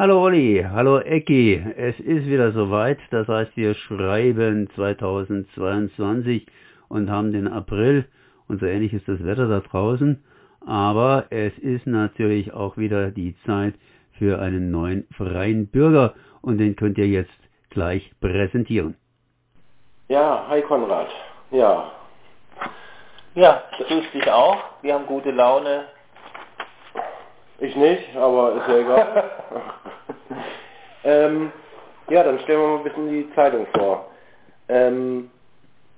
Hallo Olli, hallo Ecki. Es ist wieder soweit. Das heißt, wir schreiben 2022 und haben den April und so ähnlich ist das Wetter da draußen. Aber es ist natürlich auch wieder die Zeit für einen neuen freien Bürger und den könnt ihr jetzt gleich präsentieren. Ja, hi Konrad. Ja. Ja, grüß dich auch. Wir haben gute Laune. Ich nicht, aber ist ja egal. ähm, ja, dann stellen wir mal ein bisschen die Zeitung vor. Ähm,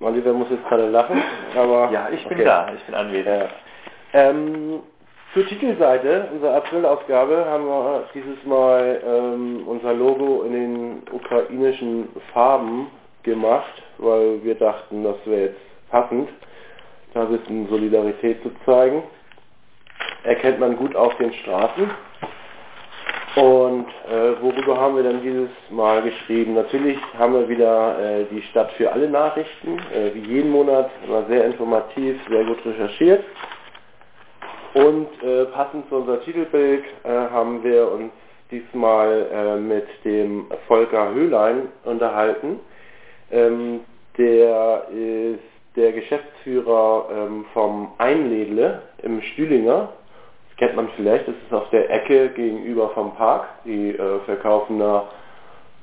Oliver muss jetzt gerade lachen, aber... Ja, ich bin okay. da, ich bin anwesend. Ja. Ähm, zur Titelseite unserer Aprilausgabe haben wir dieses Mal ähm, unser Logo in den ukrainischen Farben gemacht, weil wir dachten, das wäre jetzt passend, da ein bisschen Solidarität zu zeigen. Erkennt man gut auf den Straßen. Und äh, worüber haben wir dann dieses Mal geschrieben? Natürlich haben wir wieder äh, die Stadt für alle Nachrichten, äh, wie jeden Monat, war sehr informativ, sehr gut recherchiert. Und äh, passend zu unser Titelbild äh, haben wir uns diesmal äh, mit dem Volker Höhlein unterhalten. Ähm, der ist der Geschäftsführer ähm, vom Einledle im Stühlinger. Kennt man vielleicht, das ist auf der Ecke gegenüber vom Park. Die äh, verkaufen da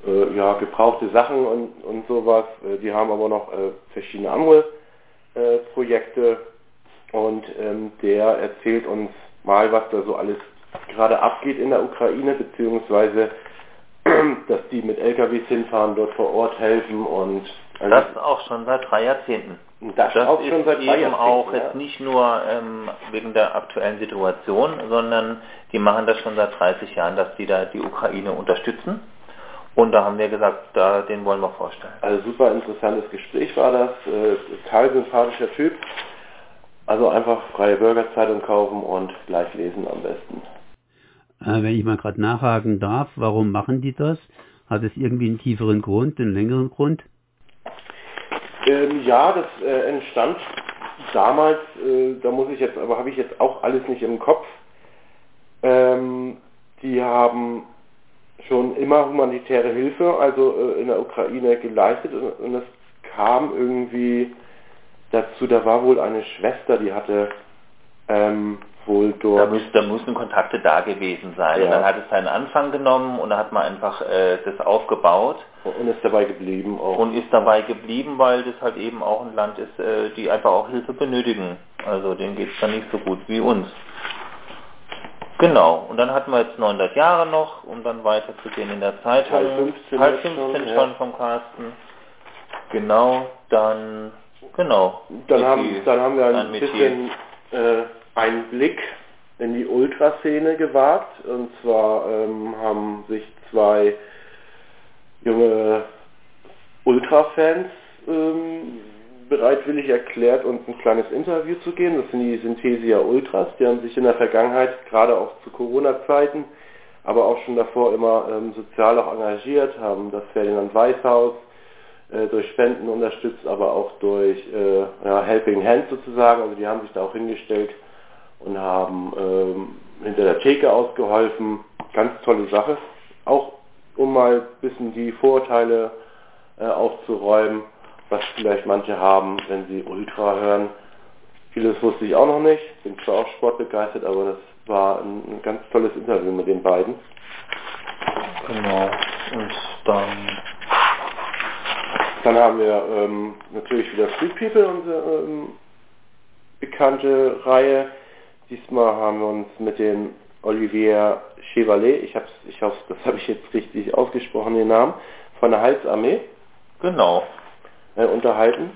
äh, ja, gebrauchte Sachen und, und sowas. Äh, die haben aber noch äh, verschiedene andere äh, Projekte und ähm, der erzählt uns mal, was da so alles gerade abgeht in der Ukraine, beziehungsweise dass die mit LKWs hinfahren, dort vor Ort helfen und also das auch schon seit drei Jahrzehnten. Das, das auch schon seit eben auch ja. jetzt nicht nur ähm, wegen der aktuellen Situation, sondern die machen das schon seit 30 Jahren, dass die da die Ukraine unterstützen. Und da haben wir gesagt, da, den wollen wir vorstellen. Also super interessantes Gespräch war das. Äh, total sympathischer Typ. Also einfach freie Bürgerzeitung kaufen und gleich lesen am besten. Äh, wenn ich mal gerade nachhaken darf, warum machen die das? Hat es irgendwie einen tieferen Grund, einen längeren Grund? Ähm, ja, das äh, entstand damals, äh, da muss ich jetzt, aber habe ich jetzt auch alles nicht im Kopf. Ähm, die haben schon immer humanitäre Hilfe, also äh, in der Ukraine geleistet und, und das kam irgendwie dazu, da war wohl eine Schwester, die hatte ähm, wohl dort... Da, müß, da müssen Kontakte da gewesen sein. Ja. Und dann hat es seinen Anfang genommen und dann hat man einfach äh, das aufgebaut. Und ist dabei geblieben auch. Und ist dabei geblieben, weil das halt eben auch ein Land ist, äh, die einfach auch Hilfe benötigen. Also denen geht es dann nicht so gut wie uns. Genau, und dann hatten wir jetzt 900 Jahre noch, um dann weiterzugehen in der Zeitung. Halb 15, Halb 15 schon, schon ja. vom Carsten. Genau, dann Genau. Dann haben, dann haben wir ein bisschen äh, einen Blick in die Ultraszene gewagt. Und zwar ähm, haben sich zwei junge Ultrafans ähm, bereitwillig erklärt, uns ein kleines Interview zu geben. Das sind die Synthesia Ultras. Die haben sich in der Vergangenheit, gerade auch zu Corona-Zeiten, aber auch schon davor immer ähm, sozial auch engagiert, haben das Ferdinand Weißhaus äh, durch Spenden unterstützt, aber auch durch äh, ja, Helping Hands sozusagen. Also die haben sich da auch hingestellt und haben ähm, hinter der Theke ausgeholfen. Ganz tolle Sache. Auch um mal ein bisschen die Vorurteile äh, aufzuräumen, was vielleicht manche haben, wenn sie Ultra hören. Vieles wusste ich auch noch nicht. Bin zwar auch sportbegeistert, aber das war ein, ein ganz tolles Interview mit den beiden. Genau. Und dann dann haben wir ähm, natürlich wieder Street People, unsere ähm, bekannte Reihe. Diesmal haben wir uns mit dem Olivier Chevalier, ich, hab's, ich hoffe, das habe ich jetzt richtig ausgesprochen, den Namen, von der Heilsarmee. Genau. Äh, unterhalten.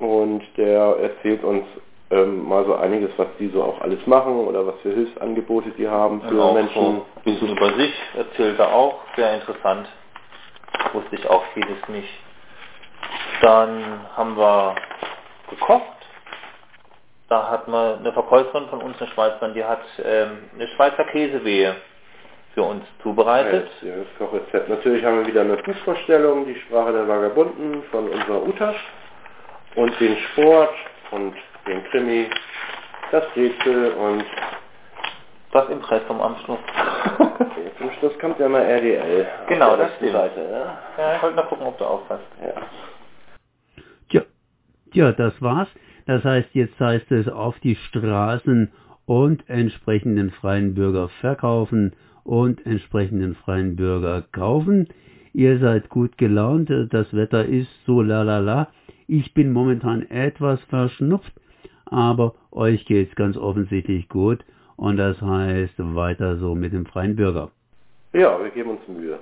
Und der erzählt uns ähm, mal so einiges, was die so auch alles machen oder was für Hilfsangebote die haben für genau, Menschen. So ein bisschen über sich erzählt er auch, sehr interessant. Wusste ich auch vieles nicht. Dann haben wir gekocht. Da hat man eine Verkäuferin von uns, eine Schweizerin, die hat ähm, eine Schweizer Käsewehe für uns zubereitet. Ja, das Kochrezept. Natürlich haben wir wieder eine Buchvorstellung, die Sprache der Vagabunden von unserer Utasch und den Sport und den Krimi, das Rätsel und das Impressum am Schluss. Okay, zum Schluss kommt ja mal RDL. Genau, das letzten stimmt. Seite, ja? Ja, ich wollte mal gucken, ob du aufpasst. ja. Tja, tja, das war's. Das heißt, jetzt heißt es auf die Straßen und entsprechenden freien Bürger verkaufen und entsprechenden freien Bürger kaufen. Ihr seid gut gelaunt, das Wetter ist so lalala. Ich bin momentan etwas verschnupft, aber euch geht's ganz offensichtlich gut und das heißt weiter so mit dem freien Bürger. ja, wir geben uns Mühe.